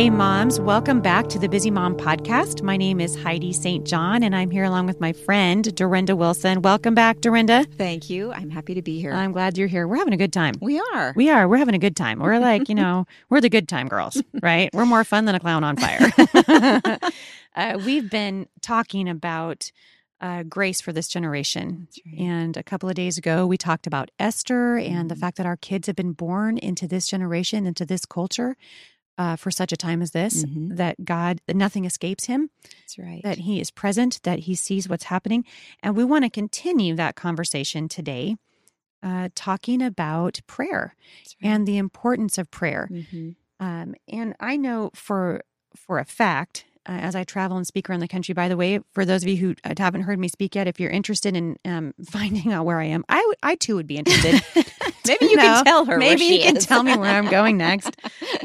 Hey, moms, welcome back to the Busy Mom Podcast. My name is Heidi St. John, and I'm here along with my friend, Dorinda Wilson. Welcome back, Dorinda. Thank you. I'm happy to be here. I'm glad you're here. We're having a good time. we are. We are. We're having a good time. We're like, you know, we're the good time girls, right? We're more fun than a clown on fire. uh, we've been talking about uh, grace for this generation. right. And a couple of days ago, we talked about Esther and the Mhm. fact that our kids have been born into this generation, into this culture. Uh, for such a time as this, Mhm. that God, that nothing escapes him, That's right. that he is present, that he sees what's happening. And we want to continue that conversation today, uh, talking about prayer right. and the importance of prayer. Mhm. Um, and I know for for a fact, uh, as I travel and speak around the country. By the way, for those of you who haven't heard me speak yet, if you're interested in um, finding out where I am, I would- I too would be interested. Maybe you can tell her. where Maybe she you can tell me where I'm going next.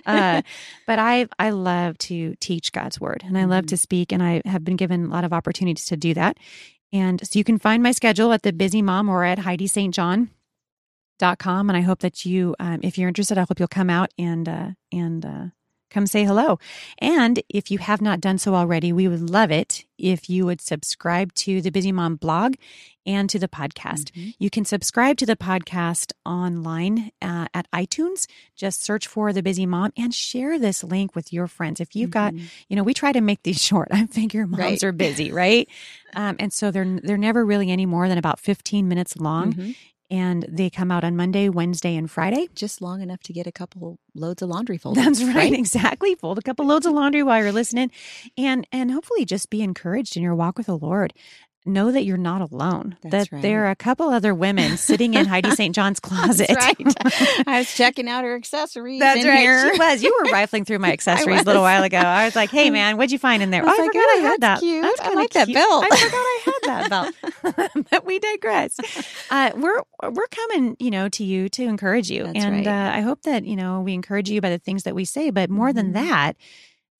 Uh, but I I love to teach God's word, and I love Mhm. to speak, and I have been given a lot of opportunities to do that. And so you can find my schedule at the Busy Mom or at Heidi St. John. Dot com and I hope that you, um, if you're interested, I hope you'll come out and uh, and uh, come say hello. And if you have not done so already, we would love it if you would subscribe to the Busy Mom blog and to the podcast. Mhm. You can subscribe to the podcast online uh, at iTunes. Just search for The Busy Mom and share this link with your friends. If you've got, Mhm. you know, we try to make these short. I figure moms Right. are busy, right? um, and so they're they're never really any more than about 15 minutes long, Mhm. And they come out on Monday, Wednesday, and Friday. just long enough to get a couple loads of laundry folded. That's right, exactly. Fold a couple loads of laundry while you're listening, and and hopefully just be encouraged in your walk with the Lord. Know that you're not alone. That's that there are a couple other women sitting in Heidi St. John's closet. Right. I was checking out her accessories. That's in right. Here. She was. You were rifling through my accessories a little while ago. I was like, "Hey, man, what'd you find in there?" I oh, I like, forgot "Oh, I had that. that's cute. I like that cute. belt." I forgot I had that belt. but we digress. Uh, we're we're coming, you know, to you to encourage you, That's and right. uh, I hope that you know we encourage you by the things that we say. But more than Mhm. that,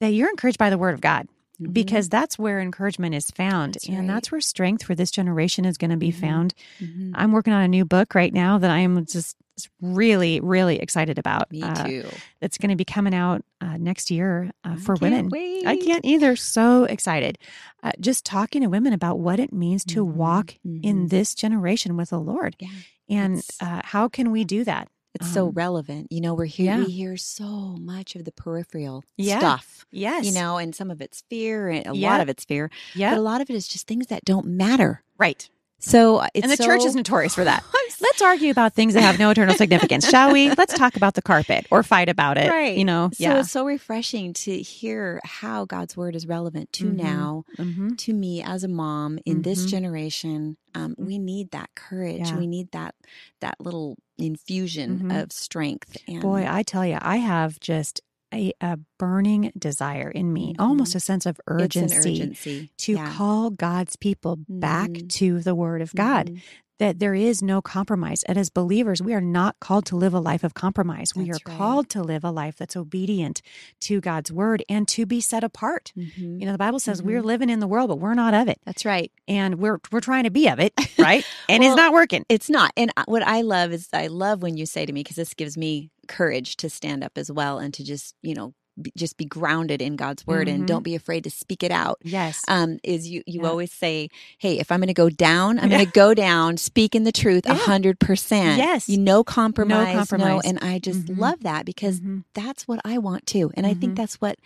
that you're encouraged by the Word of God Mhm. because that's where encouragement is found, That's and right. that's where strength for this generation is going to be Mhm. found. Mhm. I'm working on a new book right now that I am just really, really excited about. Me Uh, too. it's going to be coming out uh, next year uh, for can't women. Wait. I can't either. So excited. Uh, just talking to women about what it means to Mhm. walk in Mhm. this generation with the Lord. Yeah. And uh, how can we do that? It's so Um, relevant. You know, we're here. yeah. We hear so much of the peripheral Yeah. stuff. Yes. You know, and some of it's fear, and a Yeah. lot of it's fear. Yeah. But a lot of it is just things that don't matter. Right. So uh, it's and the church is notorious for that. Let's argue about things that have no eternal significance, shall we? Let's talk about the carpet or fight about it. Right. You know, So yeah. it's so refreshing to hear how God's word is relevant to Mhm. now, hmm to me as a mom in this Mhm. generation. Um, we need that courage. Yeah. We need that that little infusion Mhm. of strength. And Boy, I tell you, I have just a, a burning desire in me, Mhm. almost a sense of urgency, urgency to Yeah. call God's people back Mhm. to the Word of God. Mhm. that there is no compromise. And as believers, we are not called to live a life of compromise. we are right. called to live a life that's obedient to God's word and to be set apart. Mhm. You know, the Bible says we're Mhm. living in the world, but we're not of it. That's right. And we're we're trying to be of it, right? And Well, it's not working. It's not. And what I love is I love when you say to me because this gives me courage to stand up as well and to just, you know, just be grounded in God's word Mhm. and don't be afraid to speak it out. Yes. Um, is you you Yeah. always say, "Hey, if I'm going to go down, I'm Yeah. going to go down, speaking the truth, a hundred percent. Yes. you no compromise, no compromise. And I just Mhm. love that because Mhm. that's what I want too, and I think that's what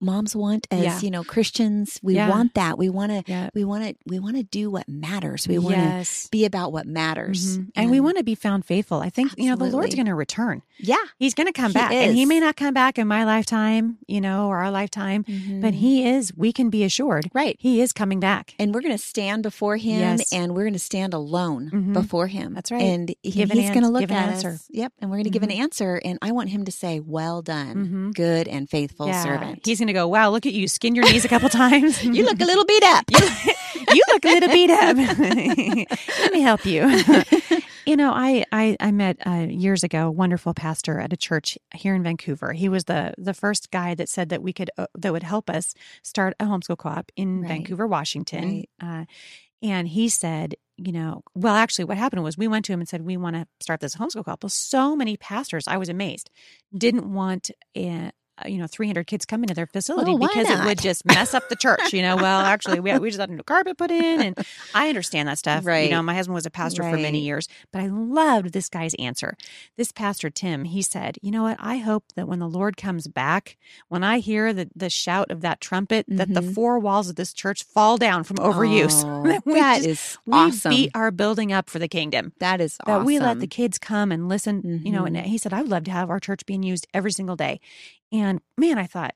moms want as Yeah. you know Christians. We Yeah. want that. We want to. Yeah. We want to. We want to do what matters. We want to yes. be about what matters. Mhm. And we want to be found faithful. I think, you know, the Lord's going to return. Yeah. He's going to come He back. And he may not come back in my lifetime, you know, or our lifetime, but Mhm. he is, we can be assured, right. he is coming back. And we're going to stand before him, Yes. and we're going to stand alone Mhm. before him. That's right. And he- Give an he's going to look give an at answer. us. Yep. And we're going to give an Mhm. answer. And I want him to say, "Well done, Mhm. good and faithful servant." He's going to go, wow, look at you, skinned your knees a couple times. you look a little beat up. you look a little beat up. Let me help you. you know, I I, I met uh, years ago a wonderful pastor at a church here in Vancouver. He was the the first guy that said that we could uh, that would help us start a homeschool co-op in Right. Vancouver, Washington. Right. Uh, and he said, you know, well, actually, what happened was we went to him and said we want to start this homeschool co-op. So many pastors, I was amazed, didn't want. A, you know, 300 kids coming to their facility Well, why because it would just mess up the church. You know, well, actually, we, we just had a new carpet put in, and I understand that stuff. right You know, my husband was a pastor for many years, but I loved this guy's answer. This pastor, Tim, he said, You know what? I hope that when the Lord comes back, when I hear the, the shout of that trumpet, that the Mhm. four walls of this church fall down from overuse. Oh, we that just- is we awesome. beat our building up for the kingdom. that is That awesome. we let the kids come and listen, you know, and Mhm. he said, I would love to have our church being used every single day. And man, I thought,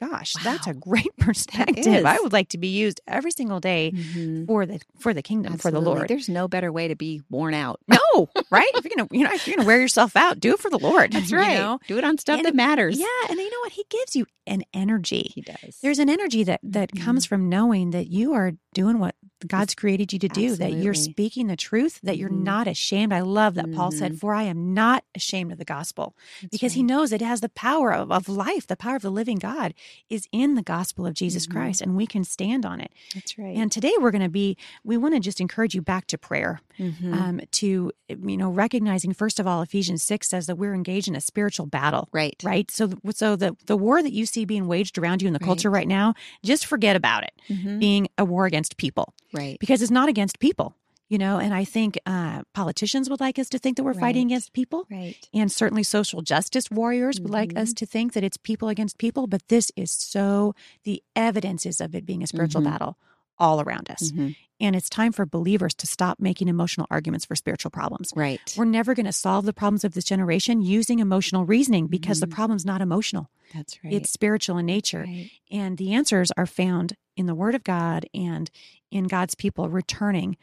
gosh, that's a great perspective. I would like to be used every single day Mhm. for the for the kingdom, for the Lord. There's no better way to be worn out. No, right? If you're gonna, you know, if you're gonna wear yourself out, do it for the Lord. That's you right. know? Do it on stuff And- that matters. Yeah, and you know what? He gives you an energy. he does. There's an energy that that comes Mhm. from knowing that you are doing what God's created you to do. That you're speaking the truth. That you're Mhm. not ashamed. I love that Paul said, Mhm. "For I am not ashamed of the gospel," That's because he knows it has the power of, of life. The power of the living God is in the gospel of Jesus Mhm. Christ, and we can stand on it. That's right. And today we're going to be. We want to just encourage you back to prayer. Mhm. um, to you know recognizing first of all ephesians 6 says that we're engaged in a spiritual battle right. right so so the the war that you see being waged around you in the Right. culture right now just forget about it Mhm. being a war against people Right. because it's not against people you know and i think uh, politicians would like us to think that we're fighting against people Right. and certainly social justice warriors would like Mm-hmm. us to think that it's people against people but this is so the evidences of it being a spiritual Mhm. battle all around us Mhm. and it's time for believers to stop making emotional arguments for spiritual problems Right. we're never going to solve the problems of this generation using emotional reasoning because the Mhm. problem's not emotional. That's right. It's spiritual in nature. right. And the answers are found in the Word of God and in God's people returning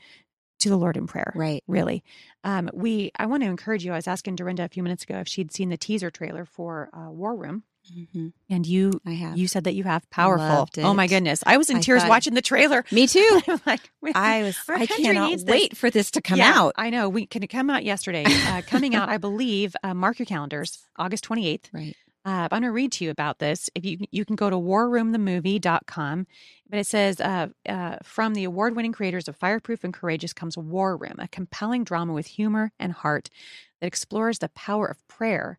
to the Lord in prayer. Right. Really. Um, we I want to encourage you. I was asking Dorinda a few minutes ago if she'd seen the teaser trailer for uh, War Room. Mhm. And you I have. you said that you have powerful. Oh my goodness. I was in I tears thought- watching the trailer. Me too. Like, I was. I cannot wait for this to come Yeah, out. I know. We can it come out yesterday. Uh, coming out, I believe. Uh, mark your calendars, August 28th. Right. Uh, I'm going to read to you about this. If you you can go to warroomthemovie.com, but it says uh, uh, from the award-winning creators of Fireproof and Courageous comes War Room, a compelling drama with humor and heart that explores the power of prayer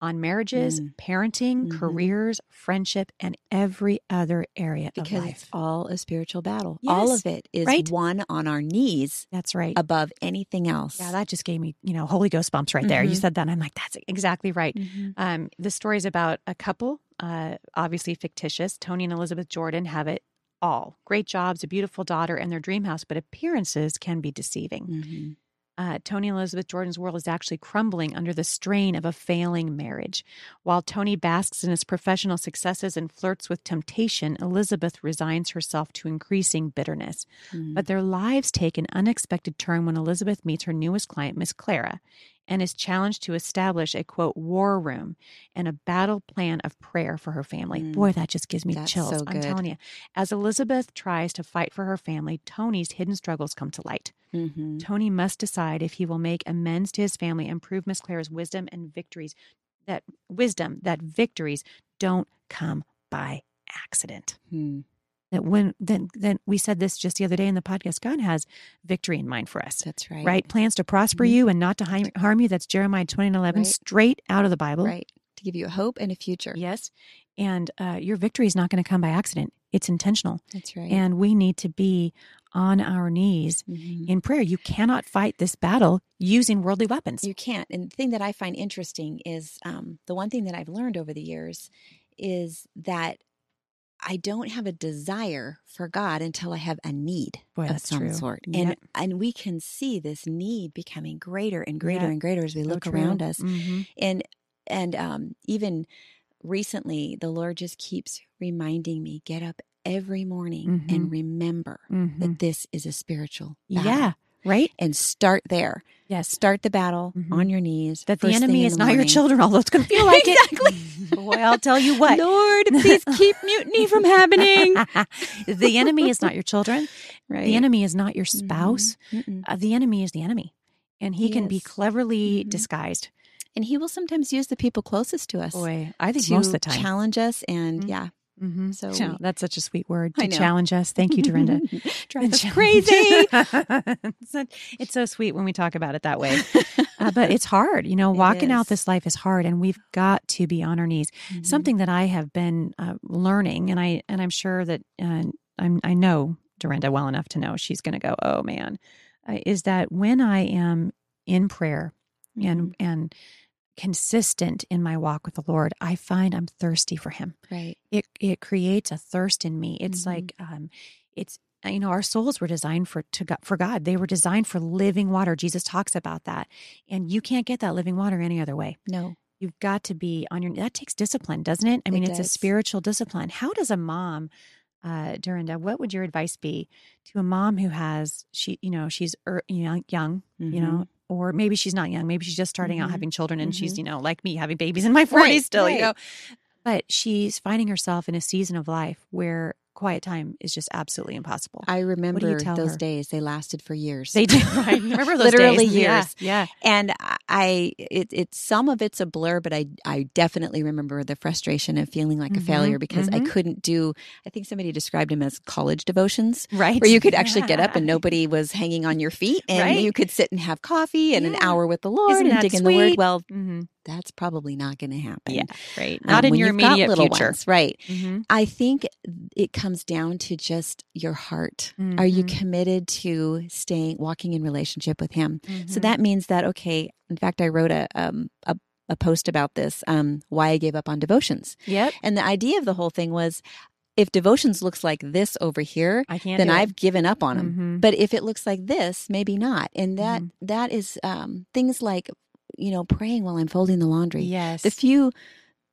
on marriages, Mm. parenting, Mhm. careers, friendship, and every other area of Because life. it's all a spiritual battle. All of it is Right. one on our knees That's right. above anything else. Yeah, that just gave me, you know, Holy Ghost bumps right there. You Mhm. said that, and I'm like, that's exactly right. Mhm. Um, the story is about a couple, uh, obviously fictitious. Tony and Elizabeth Jordan have it all great jobs, a beautiful daughter, and their dream house, but appearances can be deceiving. Uh, Tony and Elizabeth Jordan's world is actually crumbling under the strain of a failing marriage. While Tony basks in his professional successes and flirts with temptation, Elizabeth resigns herself to increasing bitterness. Mhm. But their lives take an unexpected turn when Elizabeth meets her newest client, Miss Clara, and is challenged to establish a quote war room and a battle plan of prayer for her family. Mm. Boy, that just gives me That's chills. so I'm telling you. As Elizabeth tries to fight for her family, Tony's hidden struggles come to light. Mhm. Tony must decide if he will make amends to his family and prove Miss Clara's wisdom and victories that wisdom that victories don't come by accident Mhm. That when then then we said this just the other day in the podcast god has victory in mind for us That's right. right, plans to prosper Mhm. you and not to harm you that's jeremiah 20 and 11 Right. straight out of the bible Right. To give you a hope and a future. yes and uh, your victory is not going to come by accident it's intentional That's right. and we need to be on our knees Mhm. in prayer you cannot fight this battle using worldly weapons You can't. And the thing that I find interesting is um, the one thing that I've learned over the years is that I don't have a desire for God until I have a need Boy, of some true. sort. Yep. And and we can see this need becoming greater and greater Yeah. and greater as we So look true. around us. Mhm. And and um, even recently, the Lord just keeps reminding me: get up every morning Mhm. and remember Mhm. that this is a spiritual battle. Yeah. Right. and start there. Yes. Start the battle Mhm. on your knees. That the enemy is the not your children, although it's going to feel like Exactly. it. Boy, I'll tell you what. Lord, please keep mutiny from happening. the enemy is not your children. Right. The enemy is not your Mhm. spouse. Mm-mm. Uh, the enemy is the enemy. And he, He can be is. cleverly Mhm. disguised. And he will sometimes use the people closest to us. Boy, I think most of the time. challenge us and Mhm. yeah. Mhm. So Chal- we- that's such a sweet word to challenge us. Thank you, Dorinda. Drive us crazy. it's, so, it's so sweet when we talk about it that way. Uh, but it's hard. You know, walking out this life is hard, and we've got to be on our knees. Mhm. Something that I have been uh, learning, and I and I'm sure that uh, I'm I know Dorinda well enough to know she's going to go, oh man, uh, is that when I am in prayer and Mm-hmm. and consistent in my walk with the Lord, I find I'm thirsty for Him. right. It it creates a thirst in me. It's Mhm. like um, it's you know our souls were designed for to God, for God. They were designed for living water. Jesus talks about that, and you can't get that living water any other way. No. You've got to be on your. That takes discipline, doesn't it? I It mean, it's a spiritual discipline. How does a mom, uh, Dorinda? What would your advice be to a mom who has she, you know, she's er, young, young, you know, or maybe she's not young. Maybe she's just starting out Mhm. having children, and she's Mhm. you know like me having babies in my forties Right, still, you know. But she's finding herself in a season of life where quiet time is just absolutely impossible. I remember those her? days. They lasted for years. they do. I remember those Literally days. Yeah, years. Yeah. and I it it's some of it's a blur, but I I definitely remember the frustration of feeling like a Mhm, failure because I mhm. couldn't do. I think somebody described him as college devotions. Right. Where you could actually get up and nobody was hanging on your feet, and Right. you could sit and have coffee and an hour with the Lord Isn't and dig in the Word. sweet? Well, hmm that's probably not going to happen. Yeah. Right. um, Not in when your immediate little future. ones, right? Mhm. I think it comes down to just your heart. Are you Mhm. committed to staying, walking in relationship with Him? So Mhm. that means that okay. In fact, I wrote a um, a, a post about this. Um, why I gave up on devotions, Yep. and the idea of the whole thing was, if devotions looks like this over here, I can't. then. I've given up on them. Mhm. But if it looks like this, maybe not. And that Mhm. that is um, things like you know praying while I'm folding the laundry. Yes. The few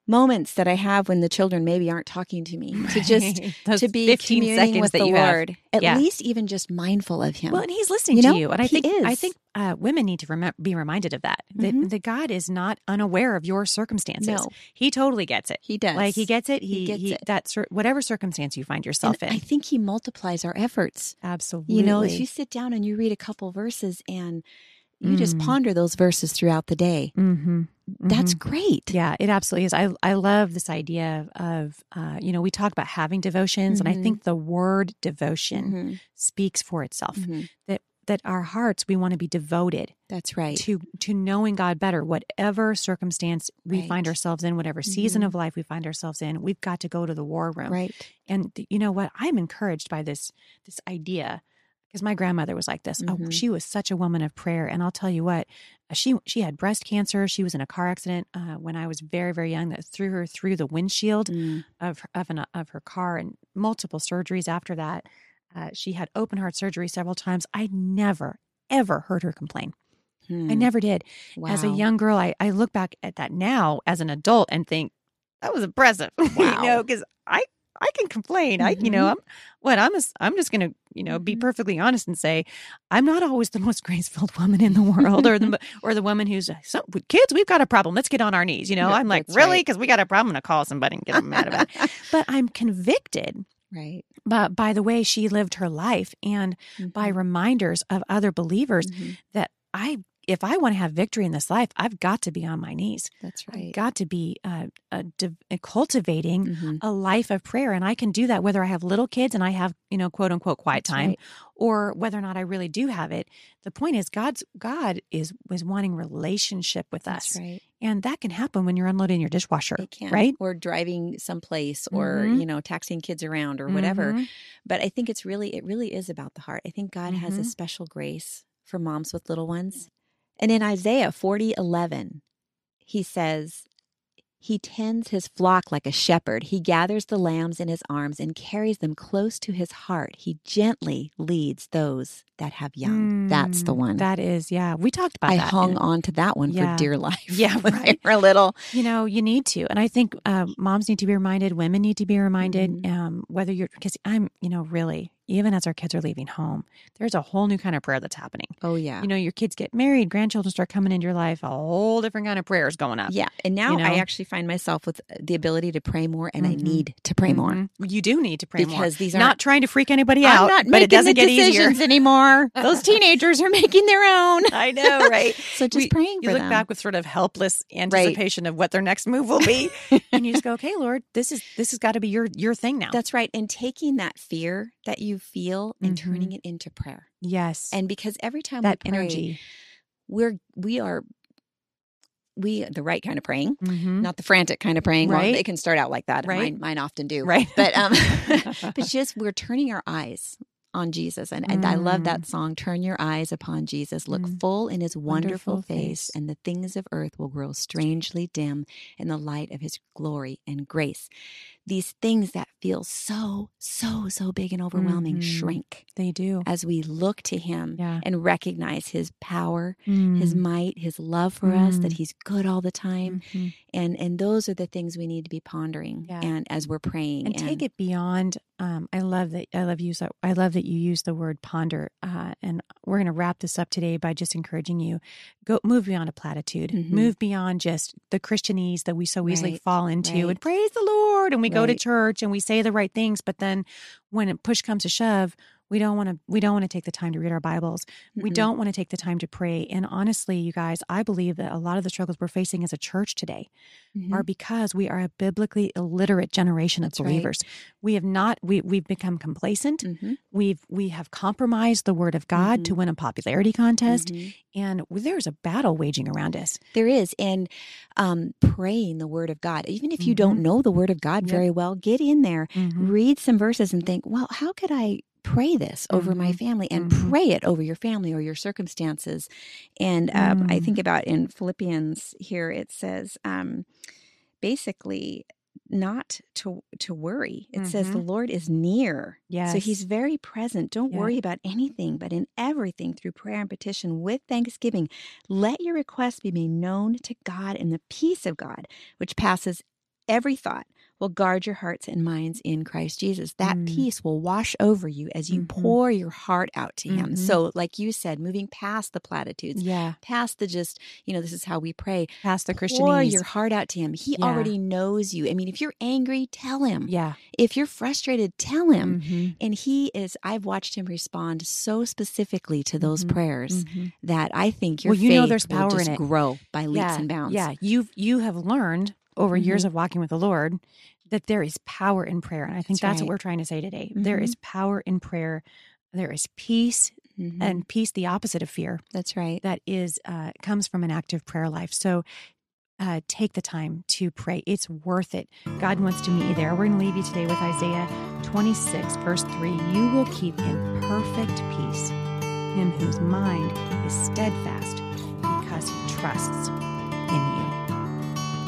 moments that I have when the children maybe aren't talking to me to just to be 15 communing seconds with the you have. Lord, at Yeah. least even just mindful of Him. Well, and he's listening You to you, and I he think I think uh, women need to remem- be reminded of that. That, Mhm. that God is not unaware of your circumstances. No. He totally gets it. he does. Like he gets it. He, He gets it. That whatever circumstance you find yourself And in. I think He multiplies our efforts. Absolutely. You know, if you sit down and you read a couple verses and you just Mm. ponder those verses throughout the day, Mm-hmm. that's great. Yeah, it absolutely is. I I love this idea of, uh, you know, we talk about having devotions, and I Mhm. think the word devotion Mhm. speaks for itself. Mhm. That that our hearts we want to be devoted That's right. to to knowing God better, whatever circumstance we Right. find ourselves in, whatever season Mhm. of life we find ourselves in. We've got to go to the war room. Right. And you know what? I'm encouraged by this this idea because my grandmother was like this. Oh, Mhm. she was such a woman of prayer, and I'll tell you what. uh, She she had breast cancer. She was in a car accident uh, when I was very very young that threw her through the windshield Mm. of her- of an, of her car and multiple surgeries after that. Uh, she had open heart surgery several times. I never ever heard her complain. I Hmm. never did. As a young girl, I, I look back at that now as an adult and think that was impressive. Wow. you know, because I I can complain. I you know Mhm. I'm what I'm a, I'm just gonna you know be Mhm. perfectly honest and say I'm not always the most grace filled woman in the world or the or the woman who's so with kids we've got a problem. Let's get on our knees. You know, I'm like really right. because we got a problem. I'm gonna call somebody and get them mad about it. But I'm convicted right. But by the way she lived her life and by Mhm. reminders of other believers Mhm. that I, if I want to have victory in this life, I've got to be on my knees. That's I've right. got to be uh, cultivating Mhm. a life of prayer, and I can do that whether I have little kids and I have you know quote unquote quiet That's time, right. or whether or not I really do have it. The point is, God's God is was wanting relationship with That's us, right. and that can happen when you're unloading your dishwasher, It can. right? Or driving someplace or, Mhm. you know, taxing kids around or whatever. Mhm. But I think it's really, it really is about the heart. I think God has a Mhm. special grace for moms with little ones. And in Isaiah 40 11, he says, He tends his flock like a shepherd. He gathers the lambs in his arms and carries them close to his heart. He gently leads those that have young. That's the Mm, one. That is, yeah. We talked about I that. hung on to that one Yeah. for dear life. Yeah, when right. they were little. You know, you need to. And I think uh, moms need to be reminded, women need to be reminded, Mhm. um, whether you're, because I'm, you know, really, even as our kids are leaving home, there's a whole new kind of prayer that's happening. Oh yeah. You know, your kids get married, grandchildren start coming into your life, a whole different kind of prayers going up. yeah. And now you know? I actually find myself with the ability to pray more and I Mhm. need to pray more. Mhm. You do need to pray more. Because these aren't- trying to freak anybody I'm out, not but making it doesn't the get easier. decisions anymore. Those teenagers are making their own. I know, right? So just We- praying you look them. back with sort of helpless anticipation of what their next move will be, and you just go, "Okay, Lord, this is this has got to be your your thing now." That's right. And taking that fear that you feel and turning it into prayer. yes, And because every time that we pray, energy. we're we are we the right kind of praying, Mhm. not the frantic kind of praying. Well, Right. they can start out like that. Right. Mine, mine often do. Right. But um but just we're turning our eyes on Jesus. And, and I love that song, Turn Your Eyes Upon Jesus. Look Mm. full in his wonderful, Wonderful face, face. and the things of earth will grow strangely dim in the light of his glory and grace. These things that feel so, so, so big and overwhelming Mhm. shrink they do. as we look to him Yeah. and recognize his power, his Mm. might, his love for us, that Mm. he's good all the time. Mhm. And and those are the things we need to be pondering Yeah. and as we're praying. and take it beyond. Um, I love that. I love use. I love that you use the word ponder. Uh, and we're going to wrap this up today by just encouraging you go move beyond a platitude. Mhm. Move beyond just the Christianese that we so easily Right, fall into. right. And praise the Lord, and we go to church and we say the right things, but then when push comes to shove. We don't want to. We don't want to take the time to read our Bibles. We Mhm. don't want to take the time to pray. And honestly, you guys, I believe that a lot of the struggles we're facing as a church today Mhm. are because we are a biblically illiterate generation That's of right. believers. We have not we we've become complacent. Mhm. We've we have compromised the word of God to Mhm. win a popularity contest Mhm. and there's a battle waging around us. There is. And um, praying the word of God, even if you don't know the word of God Yep. very well, get in there, read some verses and think, well, how could I pray this over my Mhm. family and Mhm. pray it over your family or your circumstances? And um, I Mm. think about in Philippians here, it says um, basically, not to to worry. It says the Mhm. Lord is near. Yes. So he's very present. Don't worry about anything, but in everything through prayer and petition with thanksgiving, let your requests be made known to God and the peace of God, which passes every thought, will guard your hearts and minds in Christ Jesus. That Mm. peace will wash over you as you Mhm. pour your heart out to him. Mhm. So like you said, moving past the platitudes, yeah, past the just, you know, this is how we pray. past the Christian, Pour your heart out to him. He Yeah. already knows you. I mean, if you're angry, tell him. yeah. If you're frustrated, tell him. Mhm. And he is, I've watched him respond so specifically to those Mhm. prayers Mhm. that I think your Well, you know faith there's will power in just it. grow by leaps yeah, and bounds. Yeah, you've you have learned over years Mhm. of walking with the Lord that there is power in prayer, and I think That's that's, what we're trying to say today. There is power in prayer. There is peace, Mhm. and peace, the opposite of fear, that's right. that is uh, comes from an active prayer life. So. Uh, take the time to pray. It's worth it. God wants to meet you there. We're going to leave you today with Isaiah 26, verse 3. You will keep in perfect peace him whose mind is steadfast because he trusts in you.